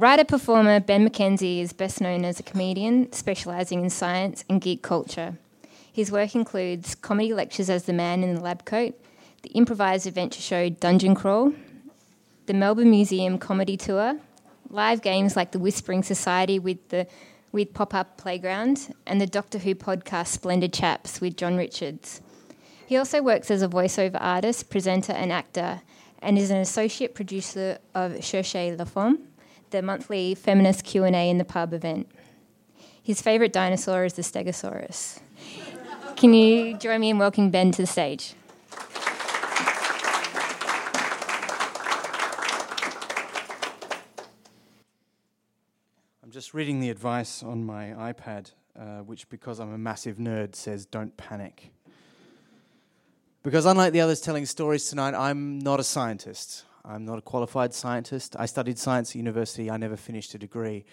Writer performer Ben McKenzie is best known as a comedian specialising in science and geek culture. His work includes comedy lectures as the man in the lab coat, the improvised adventure show Dungeon Crawl, the Melbourne Museum comedy tour, live games like the Whispering Society with the with Pop Up Playground, and the Doctor Who podcast Splendid Chaps with John Richards. He also works as a voiceover artist, presenter, and actor, and is an associate producer of Cherchez la Femme, the monthly feminist Q&A in the pub event. His favourite dinosaur is the Stegosaurus. Can you join me in welcoming Ben to the stage? I'm just reading the advice on my iPad, uh, which, because I'm a massive nerd, says don't panic. Because unlike the others telling stories tonight, I'm not a scientist. I'm not a qualified scientist. I studied science at university, I never finished a degree.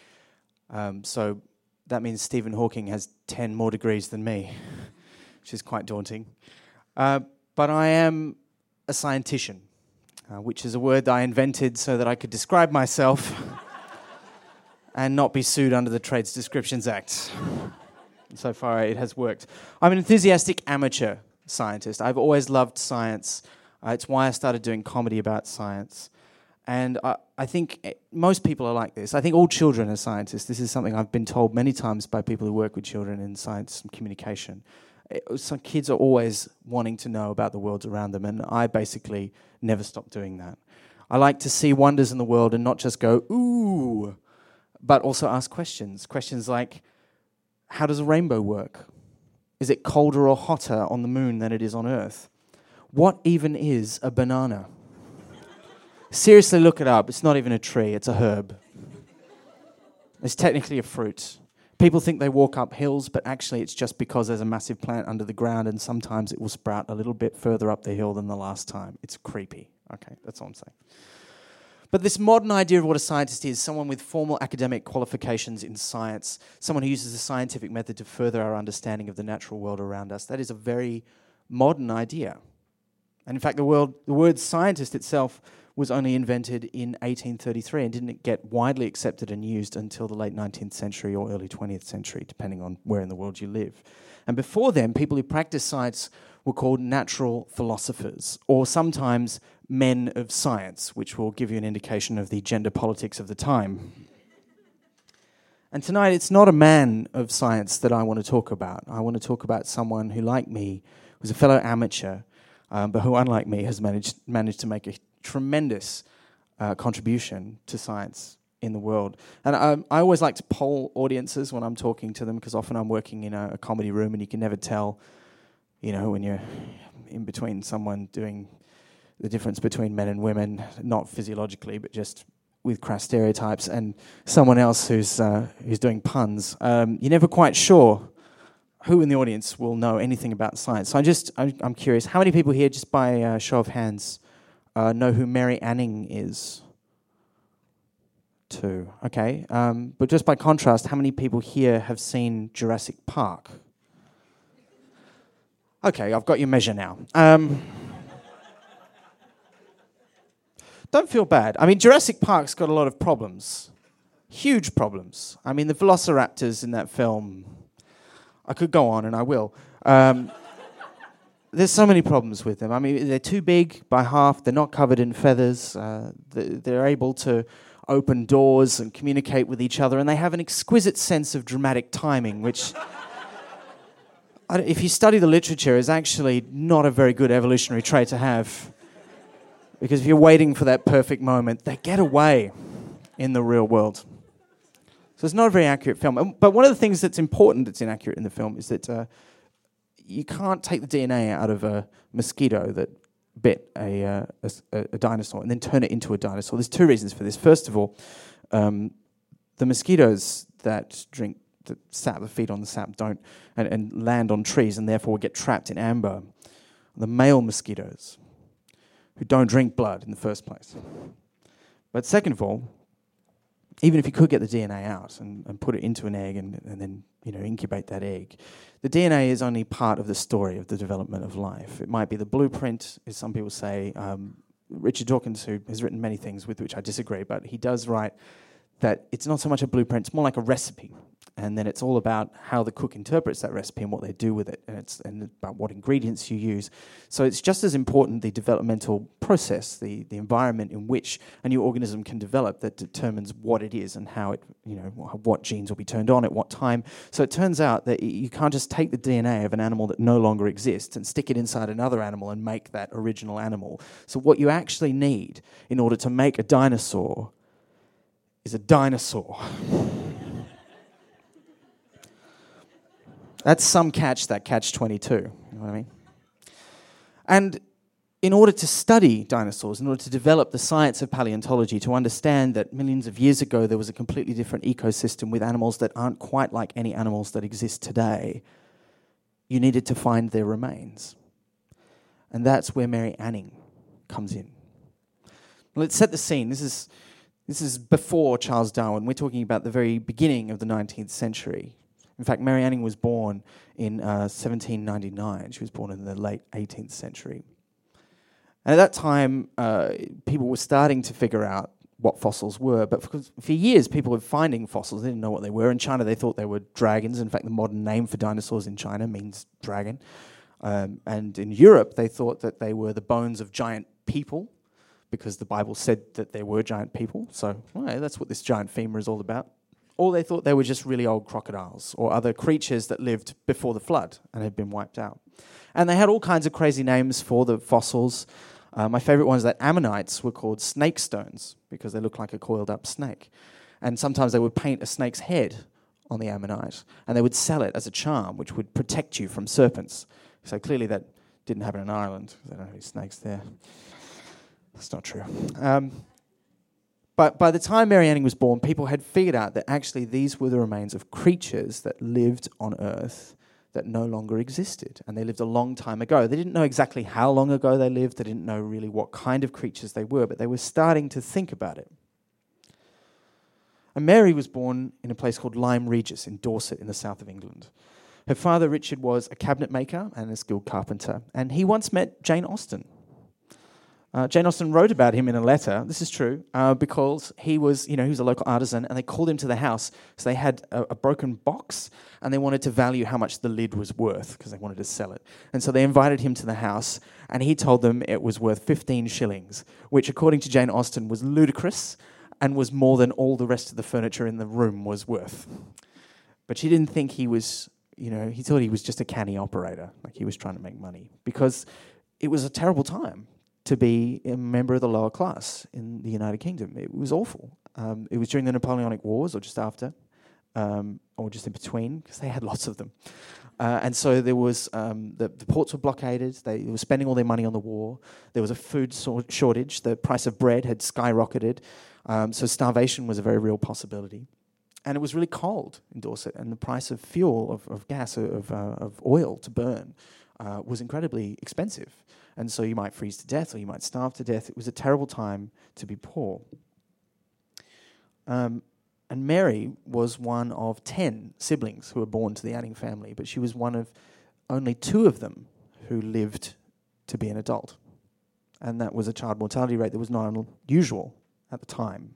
Um, so that means Stephen Hawking has 10 more degrees than me, which is quite daunting. Uh, but I am a scientician, uh, which is a word that I invented so that I could describe myself and not be sued under the Trades Descriptions Act. so far, it has worked. I'm an enthusiastic amateur scientist. I've always loved science. Uh, it's why I started doing comedy about science. And I, I think it, most people are like this. I think all children are scientists. This is something I've been told many times by people who work with children in science and communication. It, so kids are always wanting to know about the world around them, and I basically never stop doing that. I like to see wonders in the world and not just go, ooh, but also ask questions. Questions like How does a rainbow work? Is it colder or hotter on the moon than it is on Earth? What even is a banana? Seriously, look it up. It's not even a tree, it's a herb. It's technically a fruit. People think they walk up hills, but actually, it's just because there's a massive plant under the ground, and sometimes it will sprout a little bit further up the hill than the last time. It's creepy. Okay, that's all I'm saying. But this modern idea of what a scientist is someone with formal academic qualifications in science, someone who uses a scientific method to further our understanding of the natural world around us that is a very modern idea. And in fact, the, the word scientist itself was only invented in 1833 and didn't get widely accepted and used until the late 19th century or early 20th century, depending on where in the world you live. And before then, people who practiced science were called natural philosophers, or sometimes men of science, which will give you an indication of the gender politics of the time. And tonight, it's not a man of science that I want to talk about. I want to talk about someone who, like me, was a fellow amateur, um, but who, unlike me, has managed, managed to make a tremendous uh, contribution to science in the world. And I always like to poll audiences when I'm talking to them because often I'm working in a, a comedy room and you can never tell, you know, when you're in between someone doing the difference between men and women, not physiologically, but just with crass stereotypes, and someone else who's uh, who's doing puns. Um, you're never quite sure who in the audience will know anything about science. So I'm just I'm, I'm curious, how many people here, just by uh, show of hands, uh, know who Mary Anning is? Two. Okay. Um, but just by contrast, how many people here have seen Jurassic Park? Okay, I've got your measure now. Um, don't feel bad. I mean, Jurassic Park's got a lot of problems, huge problems. I mean, the velociraptors in that film, I could go on and I will. Um, there's so many problems with them. I mean, they're too big by half, they're not covered in feathers, uh, they're able to open doors and communicate with each other, and they have an exquisite sense of dramatic timing, which. if you study the literature, is actually not a very good evolutionary trait to have. Because if you're waiting for that perfect moment, they get away in the real world. So it's not a very accurate film. But one of the things that's important that's inaccurate in the film is that uh, you can't take the DNA out of a mosquito that bit a, uh, a, a, dinosaur and then turn it into a dinosaur. There's two reasons for this. First of all, um, the mosquitoes that drink the sap, the feed on the sap, don't and, and land on trees and therefore get trapped in amber. The male mosquitoes who don't drink blood in the first place. But second of all, even if you could get the DNA out and, and put it into an egg and, and then you know incubate that egg, the DNA is only part of the story of the development of life. It might be the blueprint, as some people say. Um, Richard Dawkins, who has written many things with which I disagree, but he does write that it's not so much a blueprint, it's more like a recipe and then it's all about how the cook interprets that recipe and what they do with it, and it's and about what ingredients you use. So it's just as important the developmental process, the the environment in which a new organism can develop that determines what it is and how it, you know, what genes will be turned on at what time. So it turns out that you can't just take the DNA of an animal that no longer exists and stick it inside another animal and make that original animal. So what you actually need in order to make a dinosaur is a dinosaur. That's some catch, that catch 22. You know what I mean? And in order to study dinosaurs, in order to develop the science of paleontology, to understand that millions of years ago there was a completely different ecosystem with animals that aren't quite like any animals that exist today, you needed to find their remains. And that's where Mary Anning comes in. Let's set the scene. This is, this is before Charles Darwin. We're talking about the very beginning of the 19th century. In fact, Mary Anning was born in uh, 1799. She was born in the late 18th century. And at that time, uh, people were starting to figure out what fossils were, but for, for years people were finding fossils. They didn't know what they were. In China, they thought they were dragons. In fact, the modern name for dinosaurs in China means dragon. Um, and in Europe, they thought that they were the bones of giant people because the Bible said that there were giant people. So well, that's what this giant femur is all about or they thought they were just really old crocodiles or other creatures that lived before the flood and had been wiped out. And they had all kinds of crazy names for the fossils. Uh, my favorite one is that ammonites were called snake stones because they look like a coiled up snake. And sometimes they would paint a snake's head on the ammonite and they would sell it as a charm which would protect you from serpents. So clearly that didn't happen in Ireland because they don't have any snakes there. That's not true. Um, but by the time Mary Anning was born, people had figured out that actually these were the remains of creatures that lived on Earth that no longer existed. And they lived a long time ago. They didn't know exactly how long ago they lived, they didn't know really what kind of creatures they were, but they were starting to think about it. And Mary was born in a place called Lyme Regis in Dorset in the south of England. Her father, Richard, was a cabinet maker and a skilled carpenter, and he once met Jane Austen. Uh, Jane Austen wrote about him in a letter. This is true uh, because he was, you know, he was a local artisan, and they called him to the house. So they had a, a broken box, and they wanted to value how much the lid was worth because they wanted to sell it. And so they invited him to the house, and he told them it was worth 15 shillings, which, according to Jane Austen, was ludicrous and was more than all the rest of the furniture in the room was worth. But she didn't think he was, you know, he thought he was just a canny operator, like he was trying to make money because it was a terrible time to be a member of the lower class in the United Kingdom. It was awful. Um, it was during the Napoleonic Wars or just after, um, or just in between, because they had lots of them. Uh, and so there was um, the, the, ports were blockaded. They were spending all their money on the war. There was a food so- shortage. The price of bread had skyrocketed. Um, so starvation was a very real possibility. And it was really cold in Dorset, and the price of fuel, of, of gas, of, uh, of oil to burn, uh, was incredibly expensive. And so you might freeze to death or you might starve to death. It was a terrible time to be poor. Um, and Mary was one of 10 siblings who were born to the Anning family, but she was one of only two of them who lived to be an adult. And that was a child mortality rate that was not unusual at the time.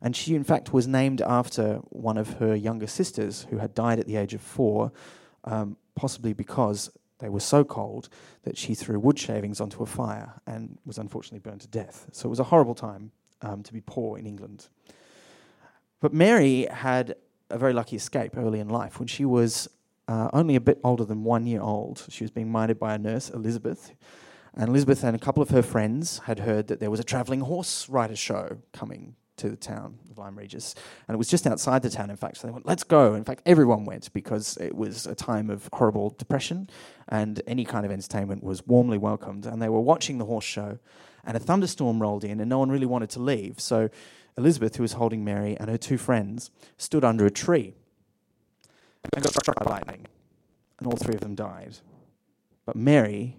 And she, in fact, was named after one of her younger sisters who had died at the age of four, um, possibly because they were so cold that she threw wood shavings onto a fire and was unfortunately burned to death. So it was a horrible time um, to be poor in England. But Mary had a very lucky escape early in life. When she was uh, only a bit older than one year old, she was being minded by a nurse, Elizabeth. And Elizabeth and a couple of her friends had heard that there was a travelling horse rider show coming to the town of Lyme Regis. And it was just outside the town, in fact. So they went, let's go. In fact, everyone went because it was a time of horrible depression and any kind of entertainment was warmly welcomed. And they were watching the horse show, and a thunderstorm rolled in, and no one really wanted to leave. So Elizabeth, who was holding Mary, and her two friends stood under a tree and got struck by lightning. And all three of them died. But Mary,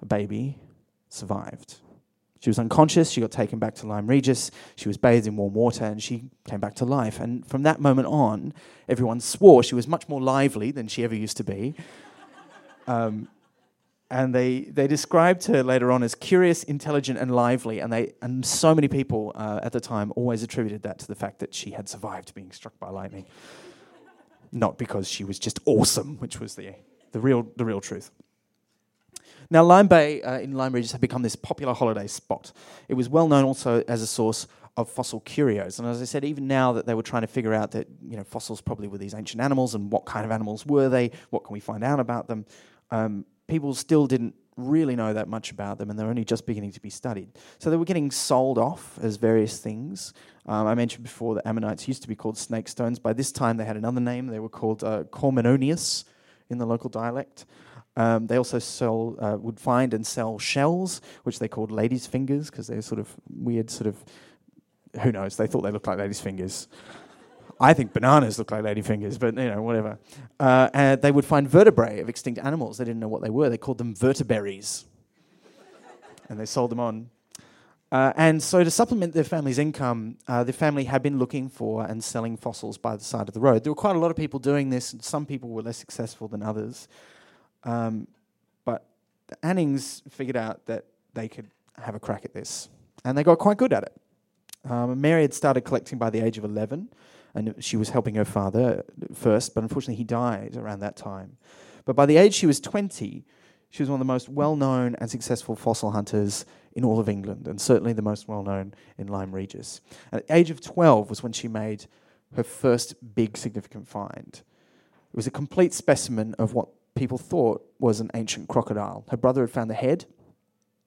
a baby, survived. She was unconscious. She got taken back to Lyme Regis. She was bathed in warm water and she came back to life. And from that moment on, everyone swore she was much more lively than she ever used to be. Um, and they, they described her later on as curious, intelligent, and lively. And, they, and so many people uh, at the time always attributed that to the fact that she had survived being struck by lightning. Not because she was just awesome, which was the, the, real, the real truth. Now, Lyme Bay uh, in Lyme Regis had become this popular holiday spot. It was well known also as a source of fossil curios. And as I said, even now that they were trying to figure out that you know fossils probably were these ancient animals and what kind of animals were they, what can we find out about them, um, people still didn't really know that much about them and they're only just beginning to be studied. So they were getting sold off as various things. Um, I mentioned before that ammonites used to be called snake stones. By this time, they had another name. They were called uh, in the local dialect. Um, they also sell, uh, would find and sell shells, which they called ladies' fingers because they're sort of weird, sort of, who knows, they thought they looked like ladies' fingers. I think bananas look like lady fingers, but you know, whatever. Uh, and they would find vertebrae of extinct animals. They didn't know what they were. They called them verteberries. and they sold them on. Uh, and so, to supplement their family's income, uh, the family had been looking for and selling fossils by the side of the road. There were quite a lot of people doing this, and some people were less successful than others. Um, but the Annings figured out that they could have a crack at this, and they got quite good at it. Um, Mary had started collecting by the age of 11 and she was helping her father first, but unfortunately he died around that time. But by the age she was 20, she was one of the most well known and successful fossil hunters in all of England, and certainly the most well known in Lyme Regis. At the age of 12 was when she made her first big significant find. It was a complete specimen of what people thought was an ancient crocodile. Her brother had found the head,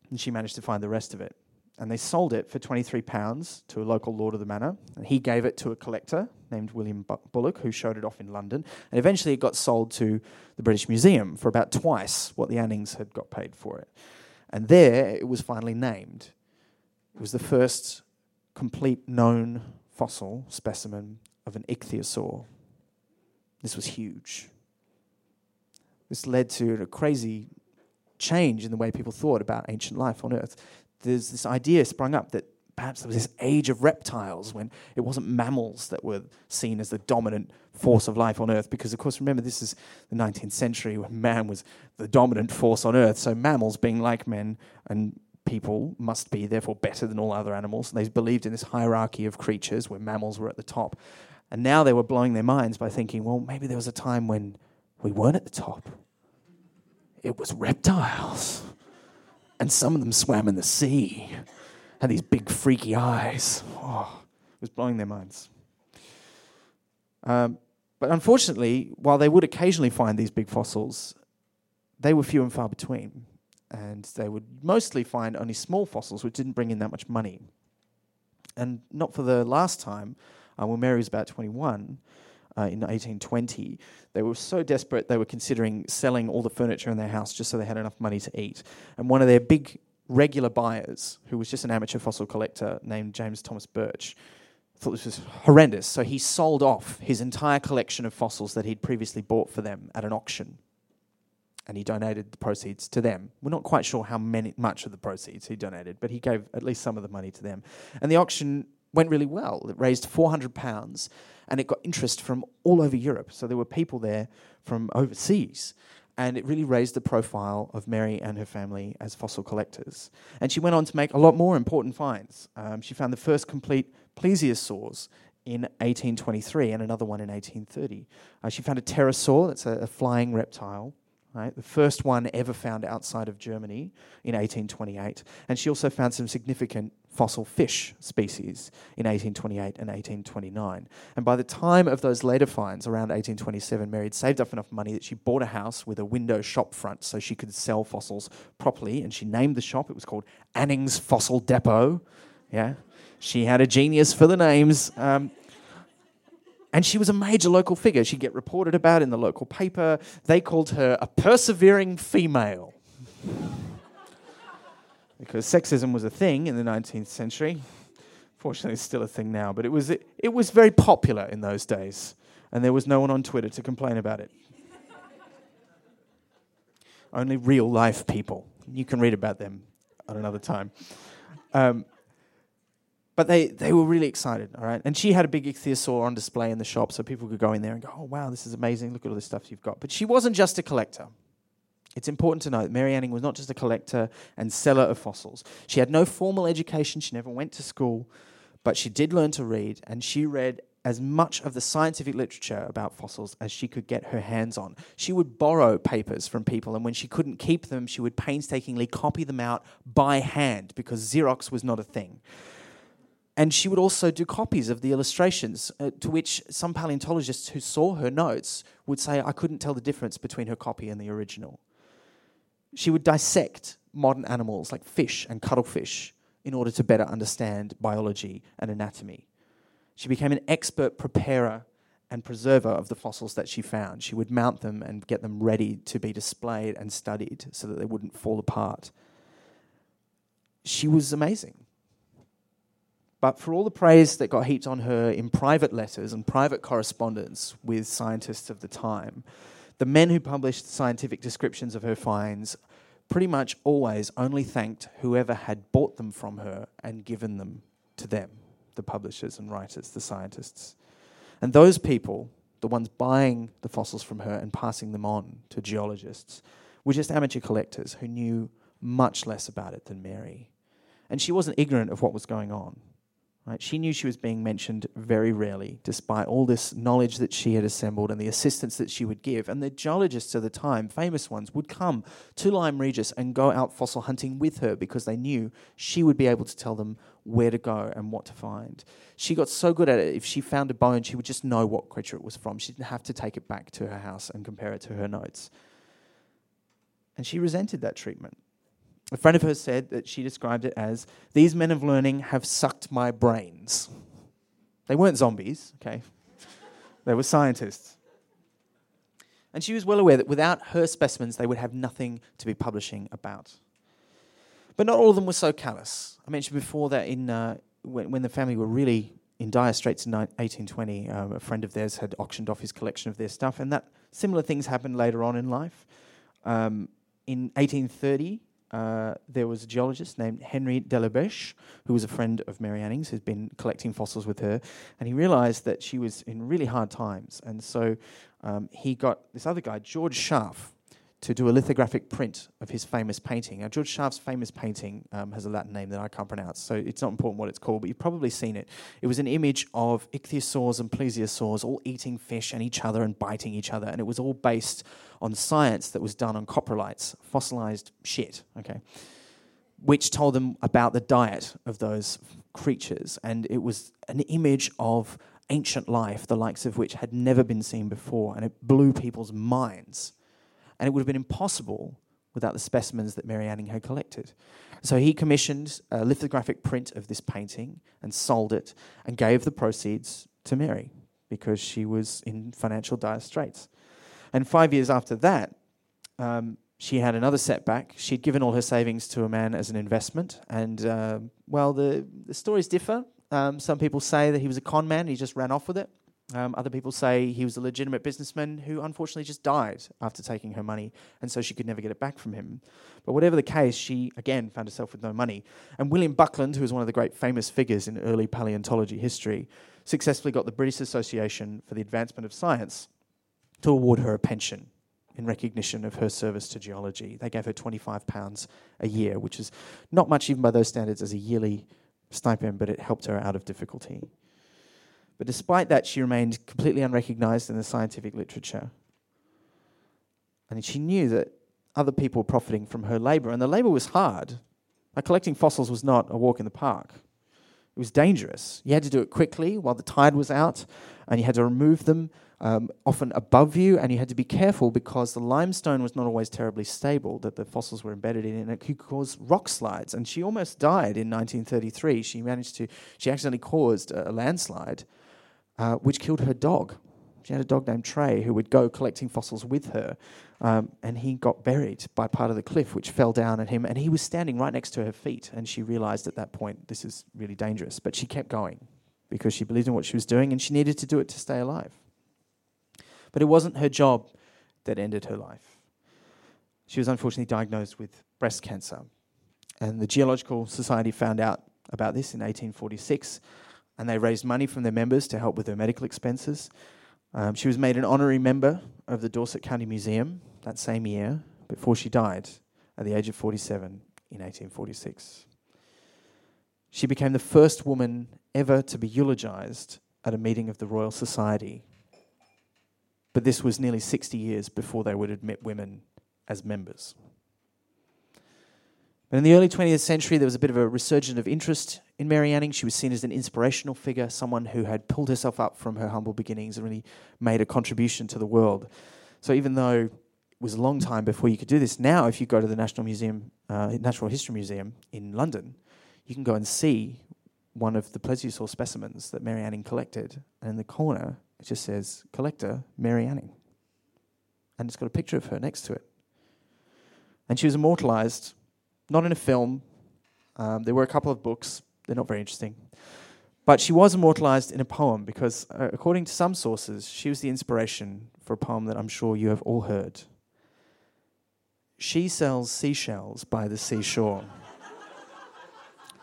and she managed to find the rest of it and they sold it for £23 to a local lord of the manor. And he gave it to a collector named William Bullock, who showed it off in London. And eventually it got sold to the British Museum for about twice what the Annings had got paid for it. And there it was finally named. It was the first complete known fossil specimen of an ichthyosaur. This was huge. This led to a crazy change in the way people thought about ancient life on Earth there's this idea sprung up that perhaps there was this age of reptiles when it wasn't mammals that were seen as the dominant force of life on Earth. Because, of course, remember, this is the 19th century when man was the dominant force on Earth. So, mammals, being like men and people, must be therefore better than all other animals. And they believed in this hierarchy of creatures where mammals were at the top. And now they were blowing their minds by thinking, well, maybe there was a time when we weren't at the top. It was reptiles and some of them swam in the sea, had these big freaky eyes. Oh, it was blowing their minds. Um, but unfortunately, while they would occasionally find these big fossils, they were few and far between. And they would mostly find only small fossils, which didn't bring in that much money. And not for the last time, uh, when Mary was about 21, uh, in 1820, they were so desperate they were considering selling all the furniture in their house just so they had enough money to eat. And one of their big regular buyers, who was just an amateur fossil collector named James Thomas Birch, thought this was horrendous. So he sold off his entire collection of fossils that he'd previously bought for them at an auction. And he donated the proceeds to them. We're not quite sure how many, much of the proceeds he donated, but he gave at least some of the money to them. And the auction went really well. It raised 400 pounds and it got interest from all over Europe. So there were people there from overseas. And it really raised the profile of Mary and her family as fossil collectors. And she went on to make a lot more important finds. Um, she found the first complete plesiosaurs in 1823 and another one in 1830. Uh, she found a pterosaur, that's a, a flying reptile, right? The first one ever found outside of Germany in 1828. And she also found some significant fossil fish species in 1828 and 1829. And by the time of those later finds, around 1827, Mary had saved up enough money that she bought a house with a window shop front so she could sell fossils properly. And she named the shop, it was called Anning's Fossil Depot. Yeah. She had a genius for the names. Um, and she was a major local figure. She'd get reported about in the local paper. They called her a persevering female. Because sexism was a thing in the 19th century. Fortunately, it's still a thing now, but it was, it, it was very popular in those days. And there was no one on Twitter to complain about it. Only real life people. You can read about them at another time. Um, but they, they were really excited, all right? And she had a big ichthyosaur on display in the shop so people could go in there and go, oh, wow, this is amazing. Look at all this stuff you've got. But she wasn't just a collector. It's important to note that Mary Anning was not just a collector and seller of fossils. She had no formal education, she never went to school, but she did learn to read, and she read as much of the scientific literature about fossils as she could get her hands on. She would borrow papers from people, and when she couldn't keep them, she would painstakingly copy them out by hand because Xerox was not a thing. And she would also do copies of the illustrations, uh, to which some paleontologists who saw her notes would say, I couldn't tell the difference between her copy and the original. She would dissect modern animals like fish and cuttlefish in order to better understand biology and anatomy. She became an expert preparer and preserver of the fossils that she found. She would mount them and get them ready to be displayed and studied so that they wouldn't fall apart. She was amazing. But for all the praise that got heaped on her in private letters and private correspondence with scientists of the time, the men who published scientific descriptions of her finds pretty much always only thanked whoever had bought them from her and given them to them the publishers and writers, the scientists. And those people, the ones buying the fossils from her and passing them on to geologists, were just amateur collectors who knew much less about it than Mary. And she wasn't ignorant of what was going on. Right? She knew she was being mentioned very rarely, despite all this knowledge that she had assembled and the assistance that she would give. And the geologists of the time, famous ones, would come to Lyme Regis and go out fossil hunting with her because they knew she would be able to tell them where to go and what to find. She got so good at it, if she found a bone, she would just know what creature it was from. She didn't have to take it back to her house and compare it to her notes. And she resented that treatment. A friend of hers said that she described it as these men of learning have sucked my brains. They weren't zombies, okay? they were scientists. And she was well aware that without her specimens, they would have nothing to be publishing about. But not all of them were so callous. I mentioned before that in, uh, when, when, the family were really in dire straits in 1820, um, a friend of theirs had auctioned off his collection of their stuff, and that similar things happened later on in life. Um, in 1830, uh, there was a geologist named Henry De la Beche, who was a friend of Mary Anning's, who's been collecting fossils with her, and he realized that she was in really hard times. And so um, he got this other guy, George Scharf, to do a lithographic print of his famous painting. Now, George Scharf's famous painting um, has a Latin name that I can't pronounce, so it's not important what it's called, but you've probably seen it. It was an image of ichthyosaurs and plesiosaurs all eating fish and each other and biting each other, and it was all based on science that was done on coprolites, fossilized shit, okay, which told them about the diet of those creatures. And it was an image of ancient life, the likes of which had never been seen before, and it blew people's minds and it would have been impossible without the specimens that Mary Anning had collected. So he commissioned a lithographic print of this painting and sold it and gave the proceeds to Mary because she was in financial dire straits. And five years after that, um, she had another setback. She'd given all her savings to a man as an investment. And, uh, well, the, the stories differ. Um, some people say that he was a con man, he just ran off with it. Um, other people say he was a legitimate businessman who unfortunately just died after taking her money, and so she could never get it back from him. But whatever the case, she again found herself with no money. And William Buckland, who was one of the great famous figures in early paleontology history, successfully got the British Association for the Advancement of Science to award her a pension in recognition of her service to geology. They gave her £25 a year, which is not much even by those standards as a yearly stipend, but it helped her out of difficulty. But despite that, she remained completely unrecognized in the scientific literature. And she knew that other people were profiting from her labor, and the labor was hard. Like collecting fossils was not a walk in the park. It was dangerous. You had to do it quickly while the tide was out, and you had to remove them um, often above you, and you had to be careful because the limestone was not always terribly stable that the fossils were embedded in, and it could cause rock slides. And she almost died in 1933. She managed to, she accidentally caused a landslide uh, which killed her dog. She had a dog named Tray who would go collecting fossils with her, um, and he got buried by part of the cliff, which fell down at him, and he was standing right next to her feet. And she realized at that point this is really dangerous, but she kept going because she believed in what she was doing, and she needed to do it to stay alive. But it wasn't her job that ended her life. She was unfortunately diagnosed with breast cancer, and the Geological Society found out about this in 1846 and they raised money from their members to help with her medical expenses. Um, she was made an honorary member of the Dorset County Museum that same year, before she died at the age of 47 in 1846. She became the first woman ever to be eulogized at a meeting of the Royal Society. But this was nearly 60 years before they would admit women as members. But in the early 20th century, there was a bit of a resurgence of interest in Mary Anning. She was seen as an inspirational figure, someone who had pulled herself up from her humble beginnings and really made a contribution to the world. So even though it was a long time before you could do this, now if you go to the National Museum, uh, Natural History Museum in London, you can go and see one of the plesiosaur specimens that Mary Anning collected. And in the corner, it just says, Collector Mary Anning. And it's got a picture of her next to it. And she was immortalized not in a film. Um, there were a couple of books. They're not very interesting. But she was immortalized in a poem because, uh, according to some sources, she was the inspiration for a poem that I'm sure you have all heard. She sells seashells by the seashore.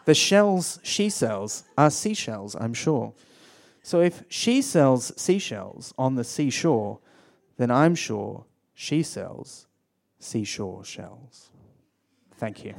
the shells she sells are seashells, I'm sure. So if she sells seashells on the seashore, then I'm sure she sells seashore shells. Thank you.